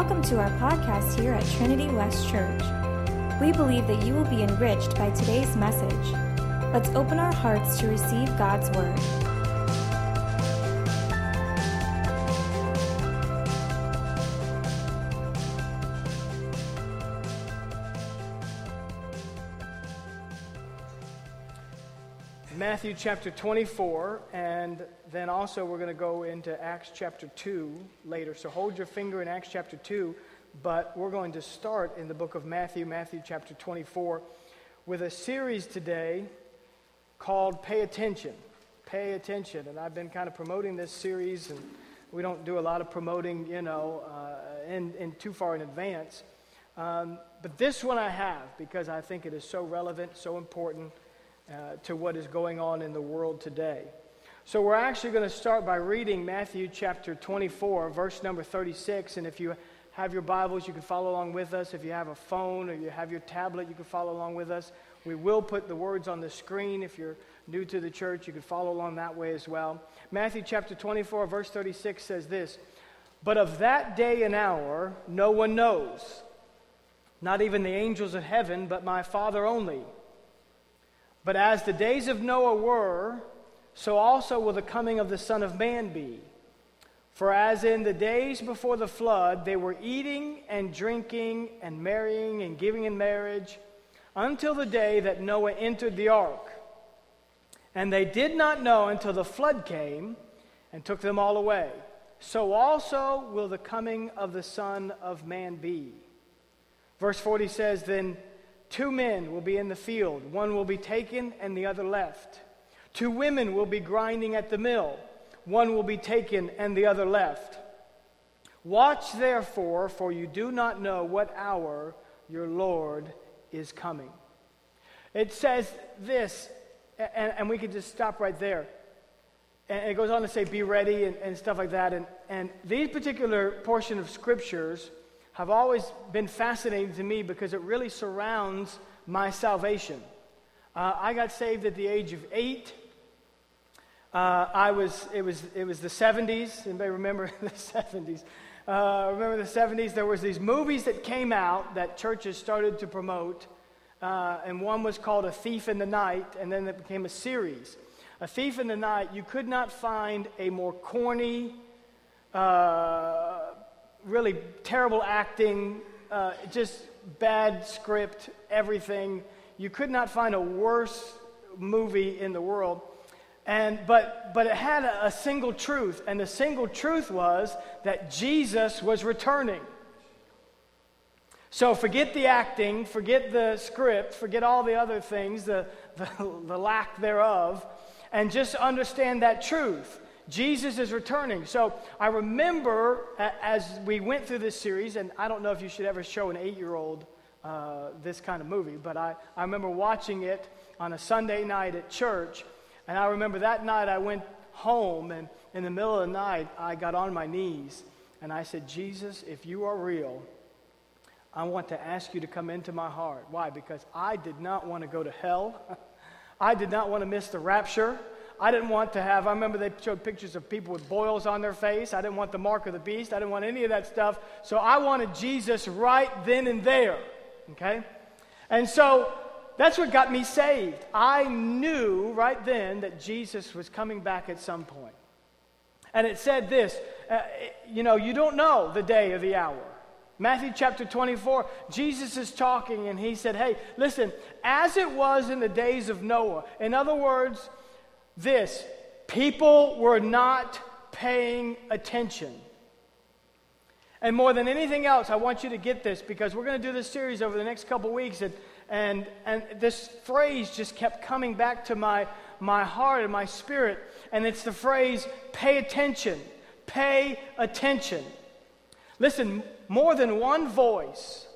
Welcome to our podcast here at Trinity West Church. We believe that you will be enriched by today's message. Let's open our hearts to receive God's Word. Matthew chapter 24, and then also we're going to go into Acts chapter 2 later. So hold your finger in Acts chapter 2, but we're going to start in the book of Matthew, Matthew chapter 24, with a series today called Pay Attention. Pay Attention. And I've been kind of promoting this series, and we don't do a lot of promoting, you know, uh, in, in too far in advance. Um, but this one I have because I think it is so relevant, so important uh, to what is going on in the world today. So we're actually going to start by reading Matthew chapter 24, verse number 36. And if you have your Bibles, you can follow along with us. If you have a phone or you have your tablet, you can follow along with us. We will put the words on the screen. If you're new to the church, you can follow along that way as well. Matthew chapter 24, verse 36 says this But of that day and hour no one knows, not even the angels of heaven, but my Father only. But as the days of Noah were, so also will the coming of the Son of Man be. For as in the days before the flood, they were eating and drinking and marrying and giving in marriage until the day that Noah entered the ark. And they did not know until the flood came and took them all away. So also will the coming of the Son of Man be. Verse 40 says, Then Two men will be in the field, one will be taken and the other left. Two women will be grinding at the mill, one will be taken and the other left. Watch therefore, for you do not know what hour your Lord is coming. It says this, and, and we could just stop right there. And it goes on to say, be ready and, and stuff like that. And, and these particular portion of scriptures have always been fascinating to me because it really surrounds my salvation. Uh, I got saved at the age of eight. Uh, I was, it, was, it was the 70s. Anybody remember the 70s? Uh, remember the 70s? There was these movies that came out that churches started to promote. Uh, and one was called A Thief in the Night, and then it became a series. A Thief in the Night, you could not find a more corny, uh, really terrible acting, uh, just bad script, everything. You could not find a worse movie in the world. And, but, but it had a, a single truth, and the single truth was that Jesus was returning. So forget the acting, forget the script, forget all the other things, the, the, the lack thereof, and just understand that truth. Jesus is returning. So I remember as we went through this series, and I don't know if you should ever show an eight year old uh, this kind of movie, but I, I remember watching it on a Sunday night at church. And I remember that night I went home, and in the middle of the night, I got on my knees and I said, Jesus, if you are real, I want to ask you to come into my heart. Why? Because I did not want to go to hell. I did not want to miss the rapture. I didn't want to have, I remember they showed pictures of people with boils on their face. I didn't want the mark of the beast. I didn't want any of that stuff. So I wanted Jesus right then and there. Okay? And so that's what got me saved. I knew right then that Jesus was coming back at some point. And it said this uh, you know, you don't know the day or the hour. Matthew chapter 24, Jesus is talking and he said, Hey, listen, as it was in the days of Noah, in other words, this people were not paying attention. And more than anything else, I want you to get this because we're going to do this series over the next couple weeks. And, and, and this phrase just kept coming back to my, my heart and my spirit. And it's the phrase pay attention. Pay attention. Listen, more than one voice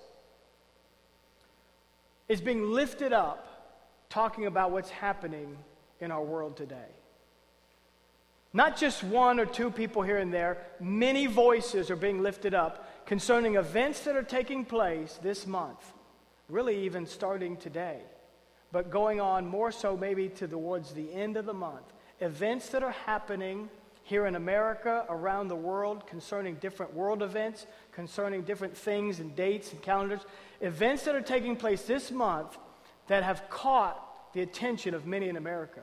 is being lifted up talking about what's happening in our world today. Not just one or two people here and there, many voices are being lifted up concerning events that are taking place this month, really even starting today, but going on more so maybe to towards the end of the month. Events that are happening here in America, around the world, concerning different world events, concerning different things and dates and calendars. Events that are taking place this month that have caught the attention of many in America,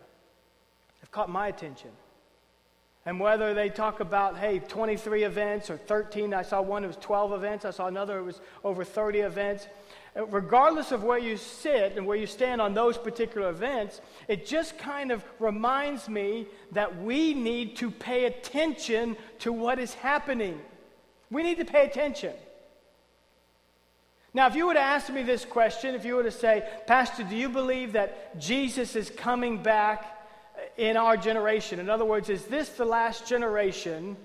have caught my attention. And whether they talk about, hey, 23 events or 13, I saw one, it was 12 events, I saw another, it was over 30 events. Uh, regardless of where you sit and where you stand on those particular events, it just kind of reminds me that we need to pay attention to what is happening. We need to pay attention. Now, if you would ask me this question, if you were to say, Pastor, do you believe that Jesus is coming back in our generation? In other words, is this the last generation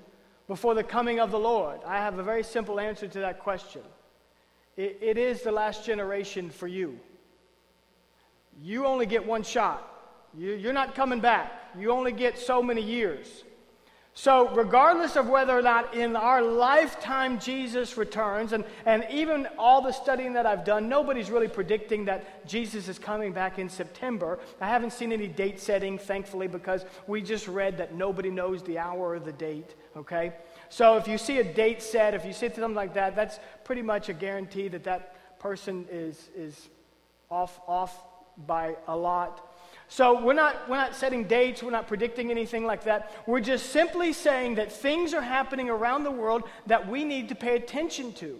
before the coming of the Lord? I have a very simple answer to that question. it, it is the last generation for you. You only get one shot. You, you're not coming back. You only get so many years. So, regardless of whether or not in our lifetime Jesus returns, and, and even all the studying that I've done, nobody's really predicting that Jesus is coming back in September. I haven't seen any date setting, thankfully, because we just read that nobody knows the hour or the date, okay? So, if you see a date set, if you see something like that, that's pretty much a guarantee that that person is, is off, off by a lot. So we're not, we're not setting dates, we're not predicting anything like that. We're just simply saying that things are happening around the world that we need to pay attention to.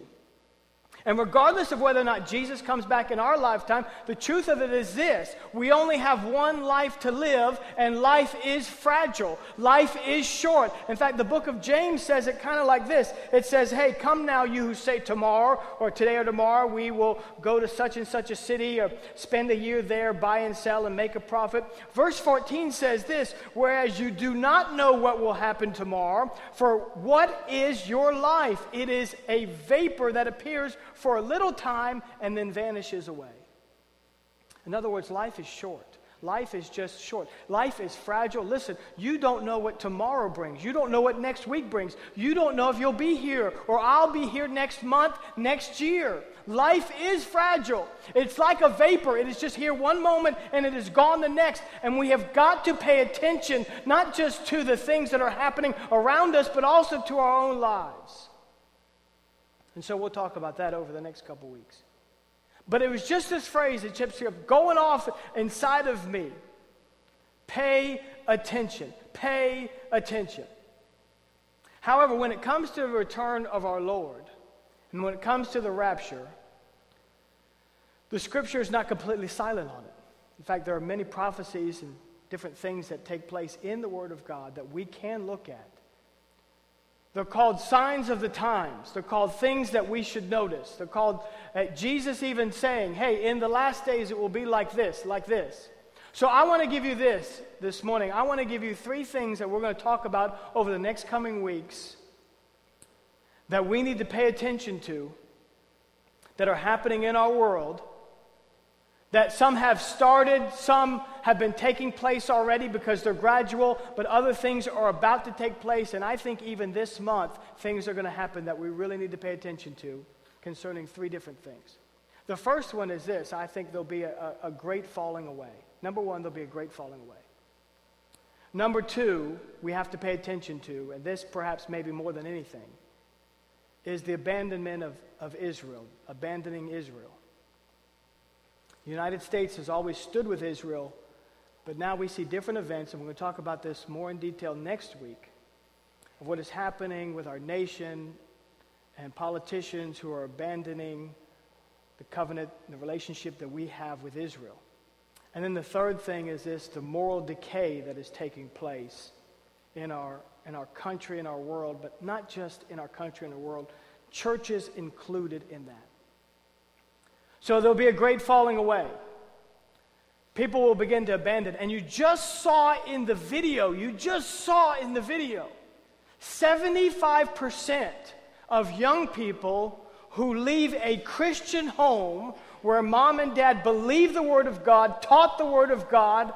And regardless of whether or not Jesus comes back in our lifetime, the truth of it is this we only have one life to live, and life is fragile. Life is short. In fact, the book of James says it kind of like this it says, Hey, come now, you who say tomorrow, or today or tomorrow, we will go to such and such a city, or spend a year there, buy and sell, and make a profit. Verse 14 says this Whereas you do not know what will happen tomorrow, for what is your life? It is a vapor that appears for a little time and then vanishes away. In other words, life is short. Life is just short. Life is fragile. Listen, you don't know what tomorrow brings. You don't know what next week brings. You don't know if you'll be here or I'll be here next month, next year. Life is fragile. It's like a vapor. It is just here one moment and it is gone the next. And we have got to pay attention not just to the things that are happening around us, but also to our own lives. And so we'll talk about that over the next couple weeks. But it was just this phrase that kept going off inside of me. Pay attention. Pay attention. However, when it comes to the return of our Lord, and when it comes to the rapture, the scripture is not completely silent on it. In fact, there are many prophecies and different things that take place in the Word of God that we can look at they're called signs of the times. They're called things that we should notice. They're called, uh, Jesus even saying, hey, in the last days it will be like this, like this. So I want to give you this this morning. I want to give you three things that we're going to talk about over the next coming weeks that we need to pay attention to that are happening in our world that some have started, some have been taking place already because they're gradual, but other things are about to take place. And I think even this month, things are going to happen that we really need to pay attention to concerning three different things. The first one is this I think there'll be a, a great falling away. Number one, there'll be a great falling away. Number two, we have to pay attention to, and this perhaps maybe more than anything, is the abandonment of, of Israel, abandoning Israel. The United States has always stood with Israel, but now we see different events, and we're going to talk about this more in detail next week of what is happening with our nation and politicians who are abandoning the covenant, the relationship that we have with Israel. And then the third thing is this the moral decay that is taking place in our, in our country, in our world, but not just in our country and our world, churches included in that. So there'll be a great falling away. People will begin to abandon. And you just saw in the video, you just saw in the video, 75% of young people who leave a Christian home where mom and dad believe the Word of God, taught the Word of God,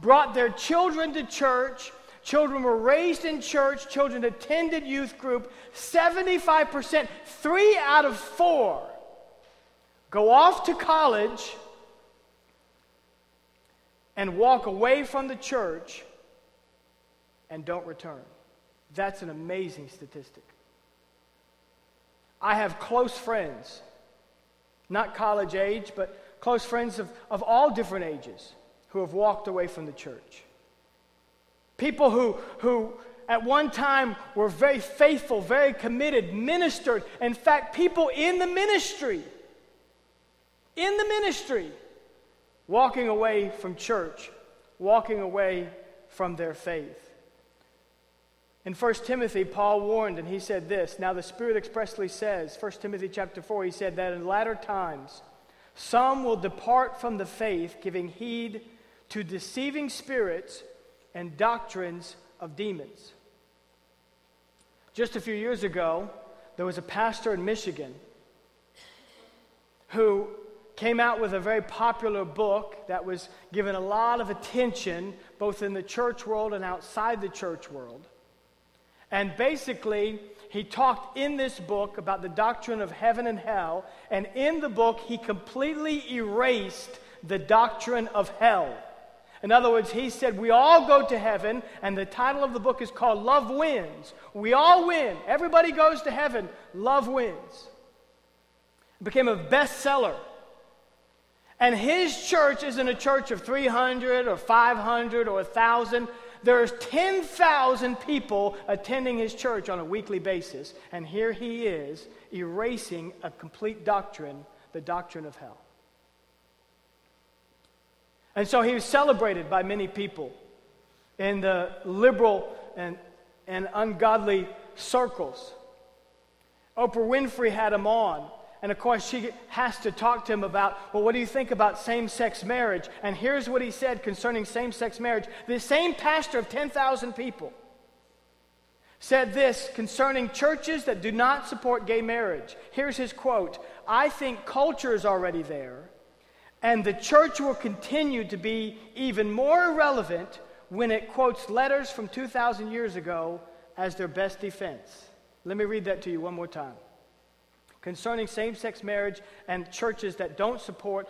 brought their children to church, children were raised in church, children attended youth group, 75%, three out of four go off to college and walk away from the church and don't return. That's an amazing statistic. I have close friends, not college age, but close friends of, of all different ages who have walked away from the church. People who, who at one time were very faithful, very committed, ministered. In fact, people in the ministry, in the ministry, walking away from church, walking away from their faith. In 1 Timothy, Paul warned and he said this. Now the Spirit expressly says, 1 Timothy chapter 4, he said that in latter times some will depart from the faith, giving heed to deceiving spirits and doctrines of demons. Just a few years ago, there was a pastor in Michigan who came out with a very popular book that was given a lot of attention both in the church world and outside the church world. And basically, he talked in this book about the doctrine of heaven and hell, and in the book, he completely erased the doctrine of hell. In other words, he said, We all go to heaven, and the title of the book is called Love Wins. We all win. Everybody goes to heaven. Love wins. It became a bestseller. And his church isn't a church of 300 or 500 or 1,000 there's 10,000 people attending his church on a weekly basis, and here he is erasing a complete doctrine, the doctrine of hell. And so he was celebrated by many people in the liberal and, and ungodly circles. Oprah Winfrey had him on and of course, she has to talk to him about, well, what do you think about same sex marriage? And here's what he said concerning same sex marriage. The same pastor of 10,000 people said this concerning churches that do not support gay marriage. Here's his quote I think culture is already there, and the church will continue to be even more irrelevant when it quotes letters from 2,000 years ago as their best defense. Let me read that to you one more time concerning same sex marriage and churches that don't support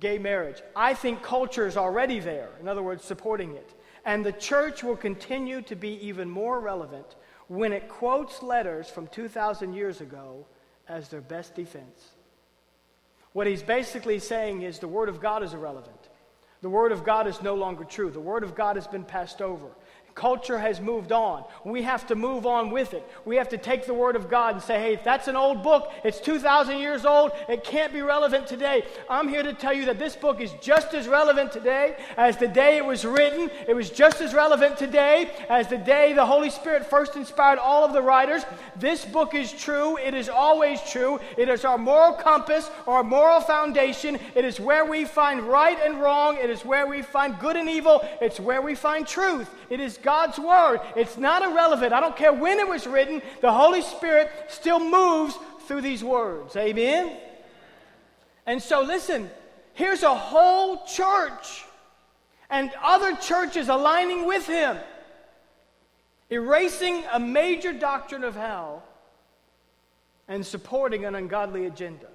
gay marriage. I think culture is already there, in other words, supporting it. And the church will continue to be even more relevant when it quotes letters from 2,000 years ago as their best defense. What he's basically saying is the Word of God is irrelevant. The Word of God is no longer true. The Word of God has been passed over. Culture has moved on. We have to move on with it. We have to take the Word of God and say, hey, if that's an old book, it's 2,000 years old, it can't be relevant today. I'm here to tell you that this book is just as relevant today as the day it was written. It was just as relevant today as the day the Holy Spirit first inspired all of the writers. This book is true. It is always true. It is our moral compass, our moral foundation. It is where we find right and wrong. It is where we find good and evil. It's where we find truth. It is God's Word. It's not irrelevant. I don't care when it was written, the Holy Spirit still moves through these words. Amen? And so, listen, here's a whole church and other churches aligning with him, erasing a major doctrine of hell and supporting an ungodly agenda.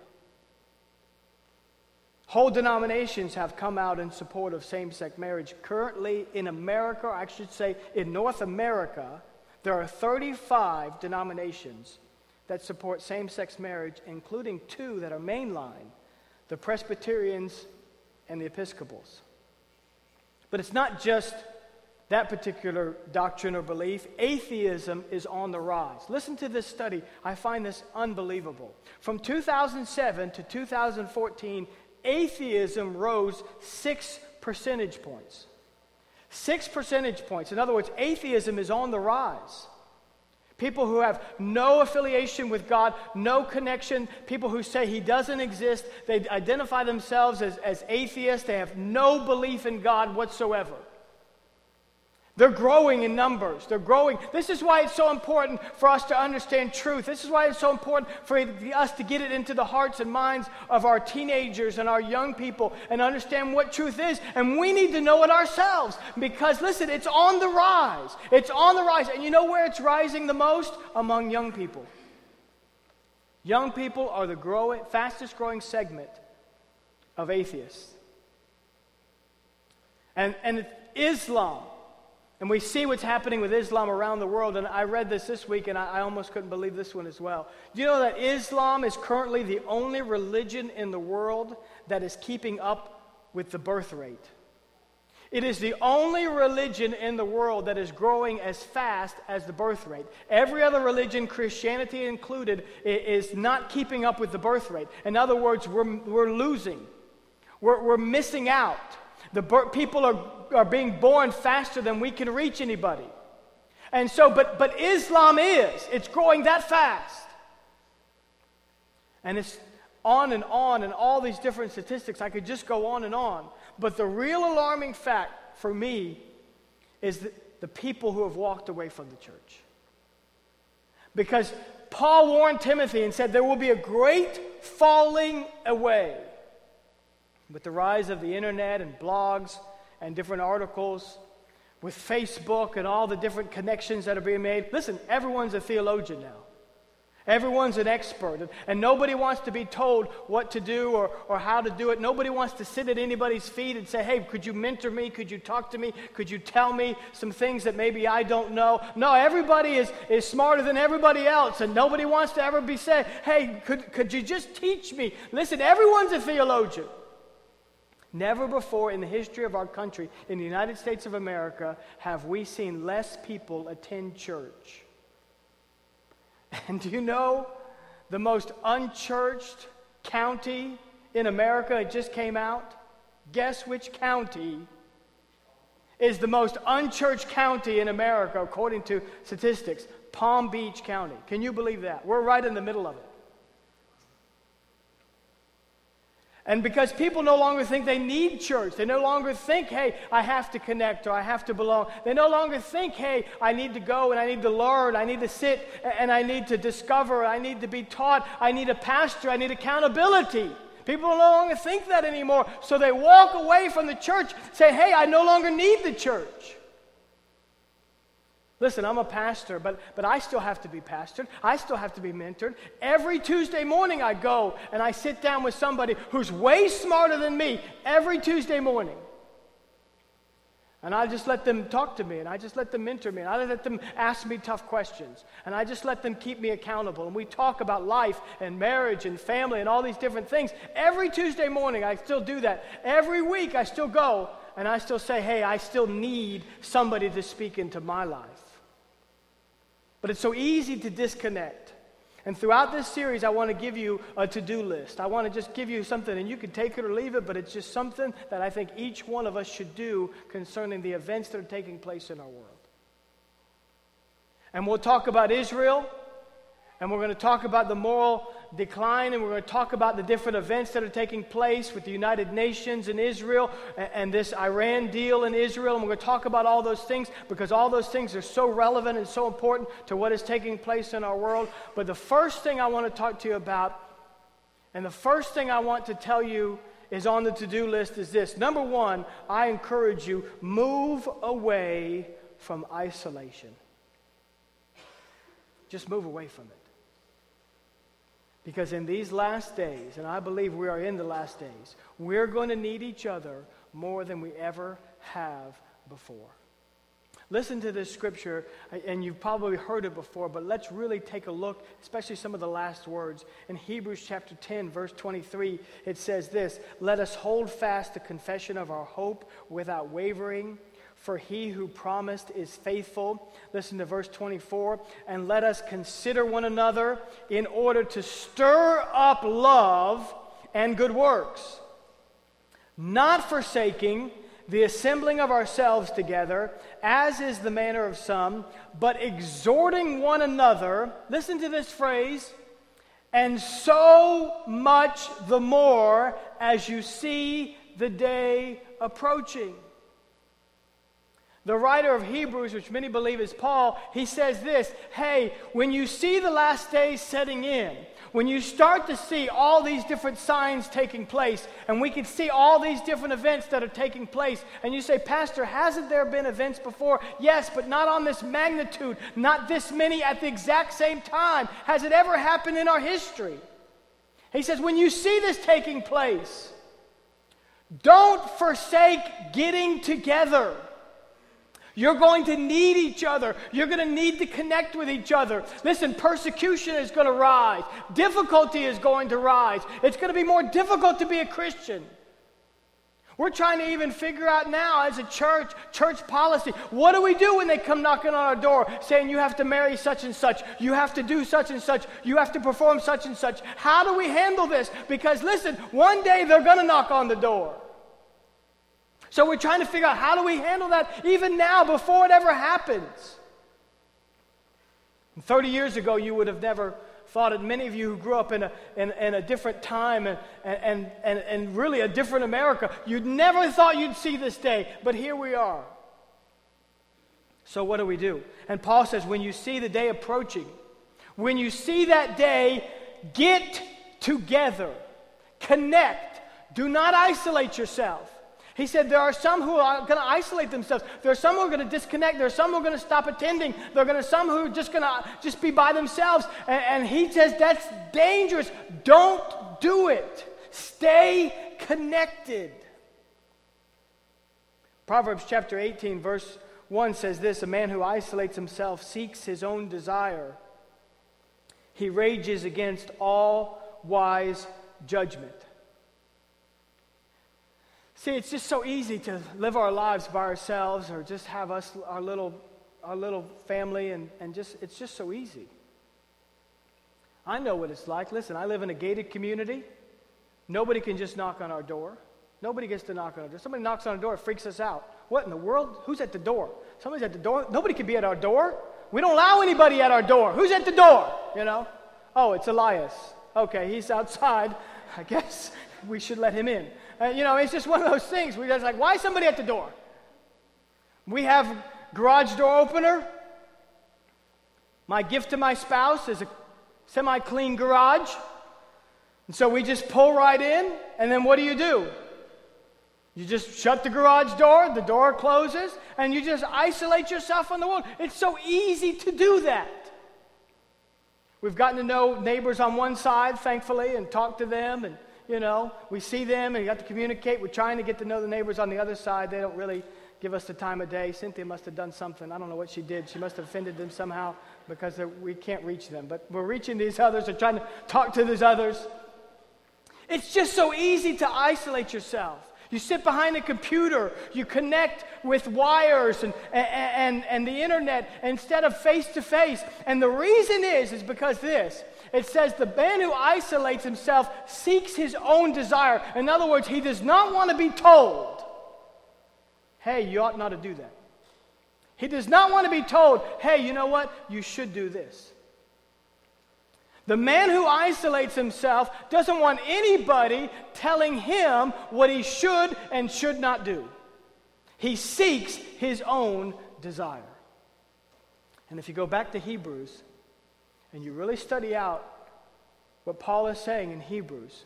Whole denominations have come out in support of same sex marriage. Currently in America, I should say in North America, there are 35 denominations that support same sex marriage, including two that are mainline the Presbyterians and the Episcopals. But it's not just that particular doctrine or belief. Atheism is on the rise. Listen to this study. I find this unbelievable. From 2007 to 2014, atheism rose six percentage points. Six percentage points. In other words, atheism is on the rise. People who have no affiliation with God, no connection, people who say He doesn't exist, they identify themselves as, as atheists, they have no belief in God whatsoever. They're growing in numbers. They're growing. This is why it's so important for us to understand truth. This is why it's so important for us to get it into the hearts and minds of our teenagers and our young people and understand what truth is. And we need to know it ourselves because, listen, it's on the rise. It's on the rise. And you know where it's rising the most? Among young people. Young people are the growing, fastest growing segment of atheists. And, and Islam And we see what's happening with Islam around the world. And I read this this week, and I, I, almost couldn't believe this one as well. Do you know that Islam is currently the only religion in the world that is keeping up with the birth rate? It is the only religion in the world that is growing as fast as the birth rate. Every other religion, Christianity included, is not keeping up with the birth rate. In other words, we're, we're losing, we're, we're missing out. The people are, are being born faster than we can reach anybody. And so, but, but Islam is, it's growing that fast. And it's on and on, and all these different statistics. I could just go on and on. But the real alarming fact for me is the people who have walked away from the church. Because Paul warned Timothy and said there will be a great falling away. With the rise of the internet and blogs and different articles, with Facebook and all the different connections that are being made, listen, everyone's a theologian now. Everyone's an expert, and, nobody wants to be told what to do or, or how to do it. Nobody wants to sit at anybody's feet and say, Hey, could you mentor me? Could you talk to me? Could you tell me some things that maybe I don't know? No, everybody is, is smarter than everybody else, and nobody wants to ever be said, Hey, could, could you just teach me? Listen, everyone's a theologian. Never before in the history of our country, in the United States of America, have we seen less people attend church. And do you know the most unchurched county in America? It just came out. Guess which county is the most unchurched county in America according to statistics? Palm Beach County. Can you believe that? We're right in the middle of it. And because people no longer think they need church, they no longer think, hey, I have to connect or I have to belong. They no longer think, hey, I need to go and I need to learn, I need to sit and I need to discover, I need to be taught, I need a pastor, I need accountability. People no longer think that anymore. So they walk away from the church, say, hey, I no longer need the church. Listen, I'm a pastor, but, but I still have to be pastored. I still have to be mentored. Every Tuesday morning, I go and I sit down with somebody who's way smarter than me every Tuesday morning. And I just let them talk to me, and I just let them mentor me, and I let them ask me tough questions, and I just let them keep me accountable. And we talk about life and marriage and family and all these different things. Every Tuesday morning, I still do that. Every week, I still go and I still say, hey, I still need somebody to speak into my life. But it's so easy to disconnect. And throughout this series, I want to give you a to do list. I want to just give you something, and you can take it or leave it, but it's just something that I think each one of us should do concerning the events that are taking place in our world. And we'll talk about Israel, and we're going to talk about the moral decline, and we're going to talk about the different events that are taking place with the United Nations and Israel and, and this Iran deal in Israel. And we're going to talk about all those things because all those things are so relevant and so important to what is taking place in our world. But the first thing I want to talk to you about, and the first thing I want to tell you is on the to do list is this. Number one, I encourage you move away from isolation. Just move away from it. Because in these last days, and I believe we are in the last days, we're going to need each other more than we ever have before. Listen to this scripture, and you've probably heard it before, but let's really take a look, especially some of the last words. In Hebrews chapter 10, verse 23, it says this Let us hold fast the confession of our hope without wavering for he who promised is faithful. Listen to verse 24. And let us consider one another in order to stir up love and good works, not forsaking the assembling of ourselves together, as is the manner of some, but exhorting one another. Listen to this phrase. And so much the more as you see the day approaching. The writer of Hebrews, which many believe is Paul, he says this Hey, when you see the last days setting in, when you start to see all these different signs taking place, and we can see all these different events that are taking place, and you say, Pastor, hasn't there been events before? Yes, but not on this magnitude, not this many at the exact same time. Has it ever happened in our history? He says, when you see this taking place, don't forsake getting together. You're going to need each other. You're going to need to connect with each other. Listen, persecution is going to rise, difficulty is going to rise. It's going to be more difficult to be a Christian. We're trying to even figure out now as a church, church policy, what do we do when they come knocking on our door saying you have to marry such and such, you have to do such and such, you have to perform such and such? How do we handle this? Because listen, one day they're going to knock on the door. So we're trying to figure out how do we handle that even now before it ever happens. 30 years ago, you would have never thought it. Many of you who grew up in a, in, in a different time and, and, and, and really a different America, you'd never thought you'd see this day, but here we are. So, what do we do? And Paul says, when you see the day approaching, when you see that day, get together, connect, do not isolate yourself. He said there are some who are going to isolate themselves. There are some who are going to disconnect. There are some who are going to stop attending. There are going to some who are just going to just be by themselves. And, and he says that's dangerous. Don't do it. Stay connected. Proverbs chapter 18, verse 1 says this A man who isolates himself seeks his own desire. He rages against all wise judgment. See, it's just so easy to live our lives by ourselves or just have us, our little, our little family, and, and just, it's just so easy. I know what it's like. Listen, I live in a gated community. Nobody can just knock on our door. Nobody gets to knock on our door. Somebody knocks on our door, it freaks us out. What in the world? Who's at the door? Somebody's at the door. Nobody can be at our door. We don't allow anybody at our door. Who's at the door? You know? Oh, it's Elias. Okay, he's outside. I guess we should let him in. Uh, you know, it's just one of those things. We're just like, why is somebody at the door? We have garage door opener. My gift to my spouse is a semi clean garage. And so we just pull right in, and then what do you do? You just shut the garage door, the door closes, and you just isolate yourself from the world. It's so easy to do that. We've gotten to know neighbors on one side, thankfully, and talk to them and you know, we see them and you have to communicate. We're trying to get to know the neighbors on the other side. They don't really give us the time of day. Cynthia must have done something. I don't know what she did. She must have offended them somehow because we can't reach them. But we're reaching these others and trying to talk to these others. It's just so easy to isolate yourself. You sit behind a computer, you connect with wires and, and, and the internet instead of face to face. And the reason is, is because this it says the man who isolates himself seeks his own desire. In other words, he does not want to be told, hey, you ought not to do that. He does not want to be told, hey, you know what? You should do this. The man who isolates himself doesn't want anybody telling him what he should and should not do. He seeks his own desire. And if you go back to Hebrews, and you really study out what Paul is saying in Hebrews,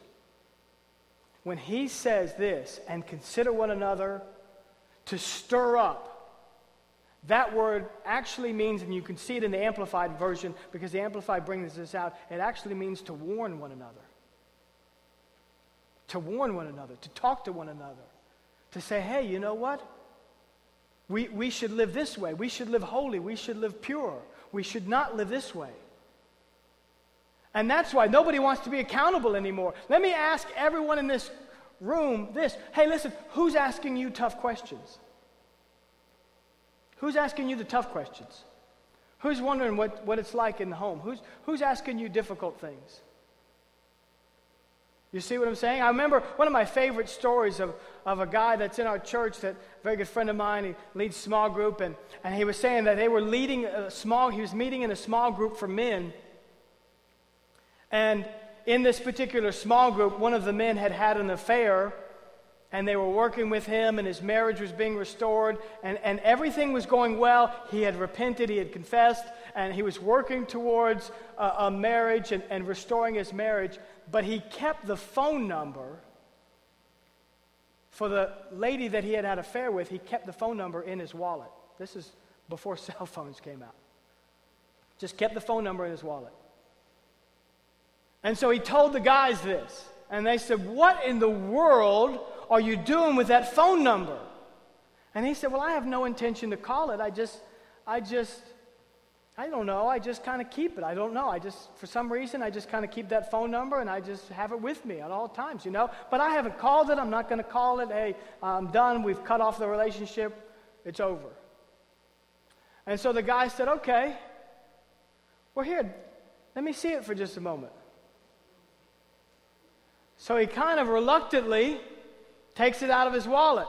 when he says this, and consider one another to stir up, that word actually means, and you can see it in the Amplified version because the Amplified brings this out, it actually means to warn one another. To warn one another, to talk to one another, to say, hey, you know what? We, we should live this way. We should live holy. We should live pure. We should not live this way. And that's why nobody wants to be accountable anymore. Let me ask everyone in this room this hey, listen, who's asking you tough questions? Who's asking you the tough questions? Who's wondering what, what it's like in the home? Who's, who's asking you difficult things? You see what I'm saying? I remember one of my favorite stories of, of a guy that's in our church, that very good friend of mine, he leads small group, and, and he was saying that they were leading a small, he was meeting in a small group for men, and in this particular small group, one of the men had had an affair, and they were working with him, and his marriage was being restored, and, and everything was going well. He had repented, he had confessed, and he was working towards a, a marriage and, and restoring his marriage, but he kept the phone number for the lady that he had had an affair with, he kept the phone number in his wallet. This is before cell phones came out. Just kept the phone number in his wallet. And so he told the guys this. And they said, What in the world are you doing with that phone number? And he said, Well, I have no intention to call it. I just, I just, I don't know. I just kind of keep it. I don't know. I just, for some reason, I just kind of keep that phone number and I just have it with me at all times, you know? But I haven't called it. I'm not going to call it. Hey, I'm done. We've cut off the relationship. It's over. And so the guy said, Okay, well, here, let me see it for just a moment. So he kind of reluctantly takes it out of his wallet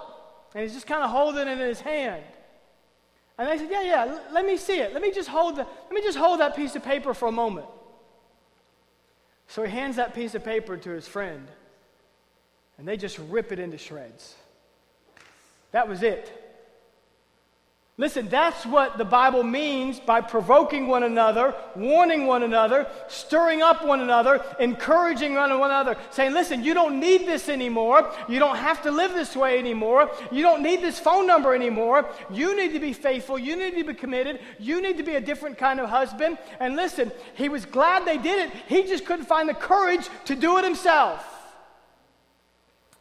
and he's just kind of holding it in his hand. And I said, Yeah, yeah, let me see it. Let me just hold the, let me just hold that piece of paper for a moment. So he hands that piece of paper to his friend, and they just rip it into shreds. That was it. Listen, that's what the Bible means by provoking one another, warning one another, stirring up one another, encouraging one another, saying, Listen, you don't need this anymore. You don't have to live this way anymore. You don't need this phone number anymore. You need to be faithful. You need to be committed. You need to be a different kind of husband. And listen, he was glad they did it. He just couldn't find the courage to do it himself.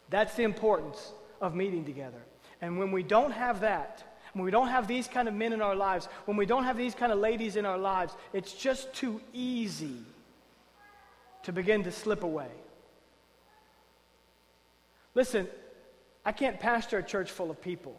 That's the importance of meeting together. And when we don't have that, when we don't have these kind of men in our lives, when we don't have these kind of ladies in our lives, it's just too easy to begin to slip away. Listen, I can't pastor a church full of people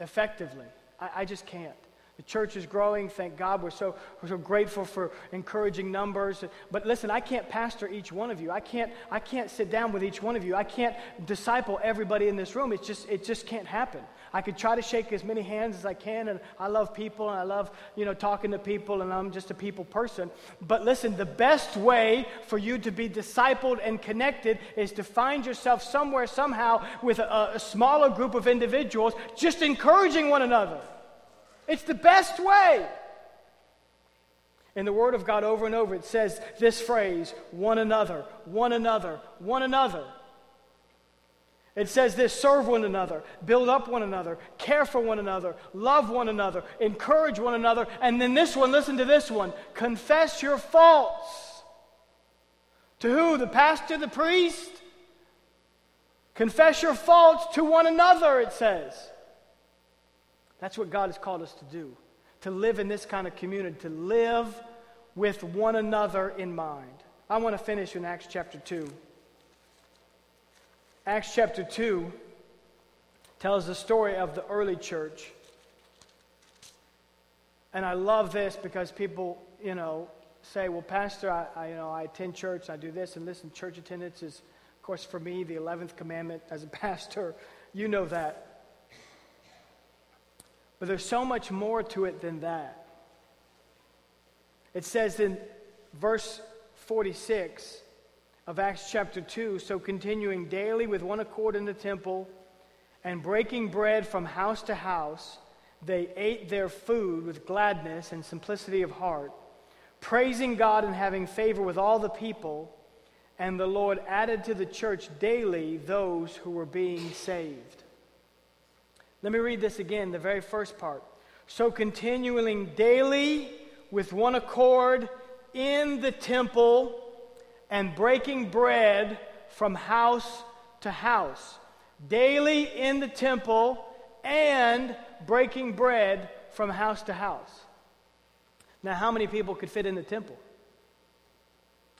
effectively. I, I just can't. The church is growing. Thank God. We're so, we're so grateful for encouraging numbers. But listen, I can't pastor each one of you. I can't, I can't sit down with each one of you. I can't disciple everybody in this room. It's just, it just can't happen. I could try to shake as many hands as I can, and I love people, and I love, you know, talking to people, and I'm just a people person. But listen, the best way for you to be discipled and connected is to find yourself somewhere, somehow, with a, a smaller group of individuals, just encouraging one another. It's the best way. In the Word of God, over and over, it says this phrase one another, one another, one another. It says this serve one another, build up one another, care for one another, love one another, encourage one another. And then this one, listen to this one confess your faults. To who? The pastor, the priest? Confess your faults to one another, it says. That's what God has called us to do to live in this kind of community, to live with one another in mind. I want to finish in Acts chapter 2. Acts chapter 2 tells the story of the early church. And I love this because people, you know, say, well, Pastor, I, I, you know, I attend church, I do this and this, and church attendance is, of course, for me, the 11th commandment as a pastor. You know that. But there's so much more to it than that. It says in verse 46 of Acts chapter 2 so continuing daily with one accord in the temple and breaking bread from house to house, they ate their food with gladness and simplicity of heart, praising God and having favor with all the people. And the Lord added to the church daily those who were being saved. Let me read this again, the very first part. So continuing daily with one accord in the temple and breaking bread from house to house. Daily in the temple and breaking bread from house to house. Now, how many people could fit in the temple?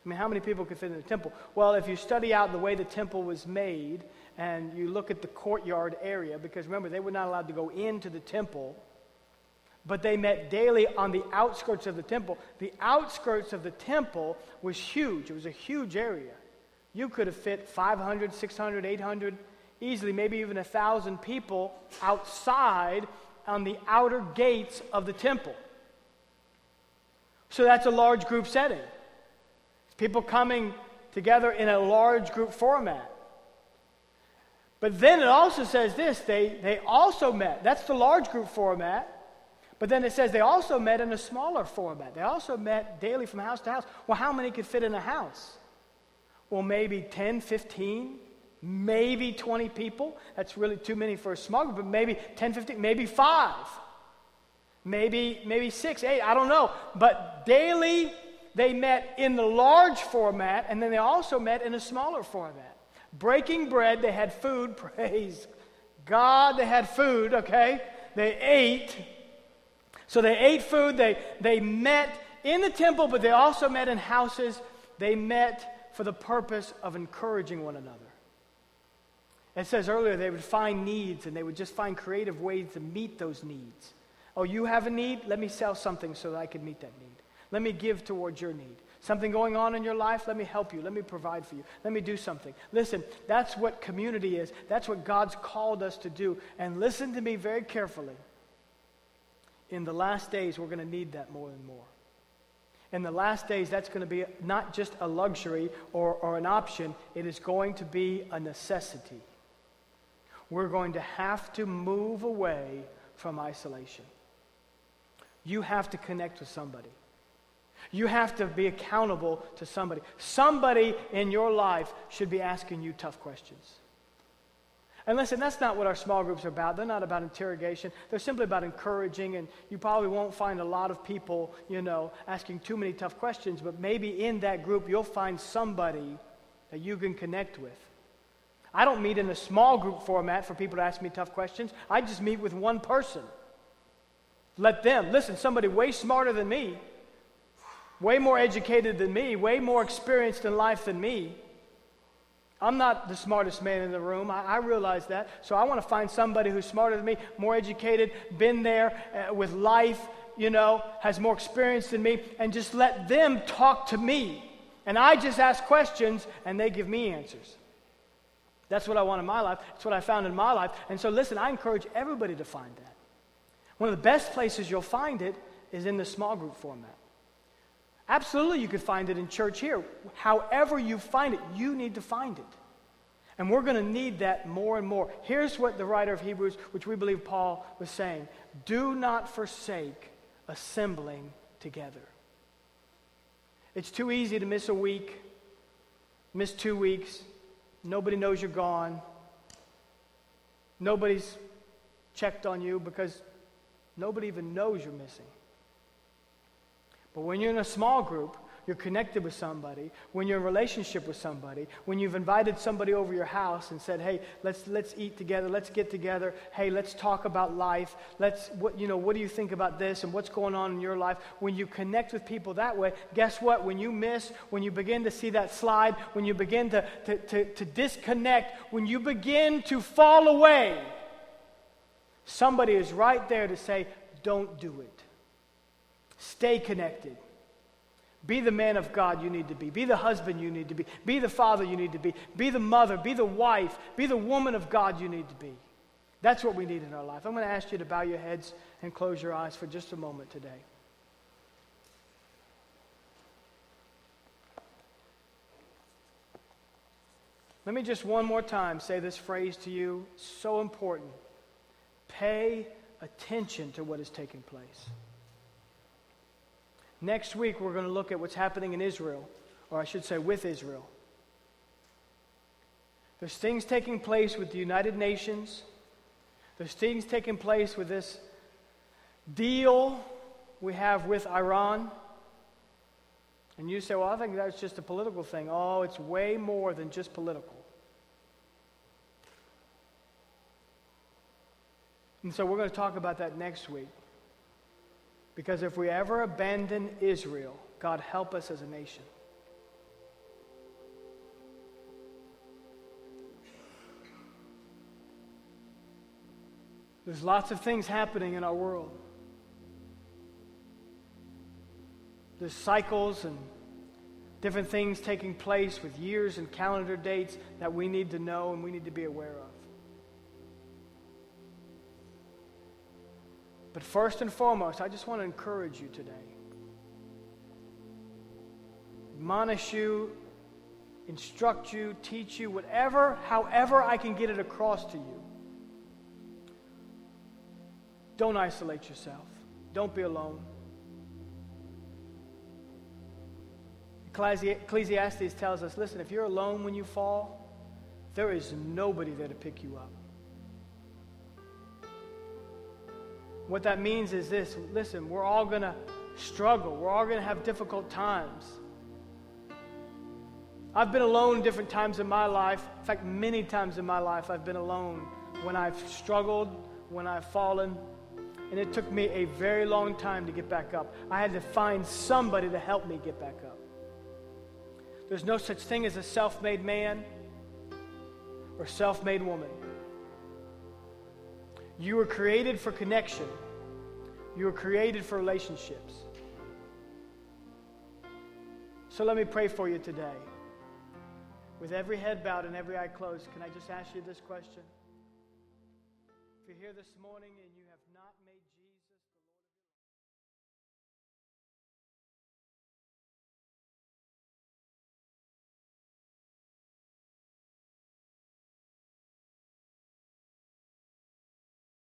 I mean, how many people could fit in the temple? Well, if you study out the way the temple was made, and you look at the courtyard area, because remember, they were not allowed to go into the temple, but they met daily on the outskirts of the temple. The outskirts of the temple was huge, it was a huge area. You could have fit 500, 600, 800, easily, maybe even a 1,000 people outside on the outer gates of the temple. So that's a large group setting. People coming together in a large group format. But then it also says this they, they also met. That's the large group format. But then it says they also met in a smaller format. They also met daily from house to house. Well, how many could fit in a house? Well, maybe 10, 15, maybe 20 people. That's really too many for a small group, but maybe 10, 15, maybe five. Maybe, maybe six, eight, I don't know. But daily, they met in the large format, and then they also met in a smaller format breaking bread. They had food, praise God, they had food, okay? They ate. So they ate food, they, they met in the temple, but they also met in houses. They met for the purpose of encouraging one another. It says earlier they would find needs and they would just find creative ways to meet those needs. Oh, you have a need? Let me sell something so that I can meet that need. Let me give towards your need. Something going on in your life? Let me help you. Let me provide for you. Let me do something. Listen, that's what community is. That's what God's called us to do. And listen to me very carefully. In the last days, we're going to need that more and more. In the last days, that's going to be not just a luxury or, or an option, it is going to be a necessity. We're going to have to move away from isolation. You have to connect with somebody. You have to be accountable to somebody. Somebody in your life should be asking you tough questions. And listen, that's not what our small groups are about. They're not about interrogation. They're simply about encouraging. And you probably won't find a lot of people, you know, asking too many tough questions, but maybe in that group you'll find somebody that you can connect with. I don't meet in a small group format for people to ask me tough questions. I just meet with one person. Let them, listen, somebody way smarter than me way more educated than me, way more experienced in life than me. I'm not the smartest man in the room. I, I realize that. So I want to find somebody who's smarter than me, more educated, been there uh, with life, you know, has more experience than me, and just let them talk to me. And I just ask questions and they give me answers. That's what I want in my life. That's what I found in my life. And so, listen, I encourage everybody to find that. One of the best places you'll find it is in the small group format. Absolutely, you could find it in church here. However, you find it, you need to find it. And we're going to need that more and more. Here's what the writer of Hebrews, which we believe Paul was saying Do not forsake assembling together. It's too easy to miss a week, miss two weeks. Nobody knows you're gone. Nobody's checked on you because nobody even knows you're missing. But when you're in a small group, you're connected with somebody, when you're in relationship with somebody, when you've invited somebody over your house and said, hey, let's, let's eat together, let's get together, hey, let's talk about life, let's, what, you know, what do you think about this and what's going on in your life? When you connect with people that way, guess what? When you miss, when you begin to see that slide, when you begin to, to, to, to disconnect, when you begin to fall away, somebody is right there to say, don't do it. Stay connected. Be the man of God you need to be. Be the husband you need to be. Be the father you need to be. Be the mother. Be the wife. Be the woman of God you need to be. That's what we need in our life. I'm going to ask you to bow your heads and close your eyes for just a moment today. Let me just one more time say this phrase to you. So important. Pay attention to what is taking place. Next week, we're going to look at what's happening in Israel, or I should say, with Israel. There's things taking place with the United Nations, there's things taking place with this deal we have with Iran. And you say, well, I think that's just a political thing. Oh, it's way more than just political. And so we're going to talk about that next week. Because if we ever abandon Israel, God help us as a nation. There's lots of things happening in our world. There's cycles and different things taking place with years and calendar dates that we need to know and we need to be aware of. But first and foremost, I just want to encourage you today. Admonish you, instruct you, teach you, whatever, however I can get it across to you. Don't isolate yourself. Don't be alone. Ecclesiastes tells us listen, if you're alone when you fall, there is nobody there to pick you up. What that means is this listen, we're all going to struggle, we're all going to have difficult times. I've been alone different times in my life. In fact, many times in my life, I've been alone when I've struggled, when I've fallen, and it took me a very long time to get back up. I had to find somebody to help me get back up. There's no such thing as a self made man or self made woman. You were created for connection, you were created for relationships. So let me pray for you today. With every head bowed and every eye closed, can I just ask you this question? If you're here this morning and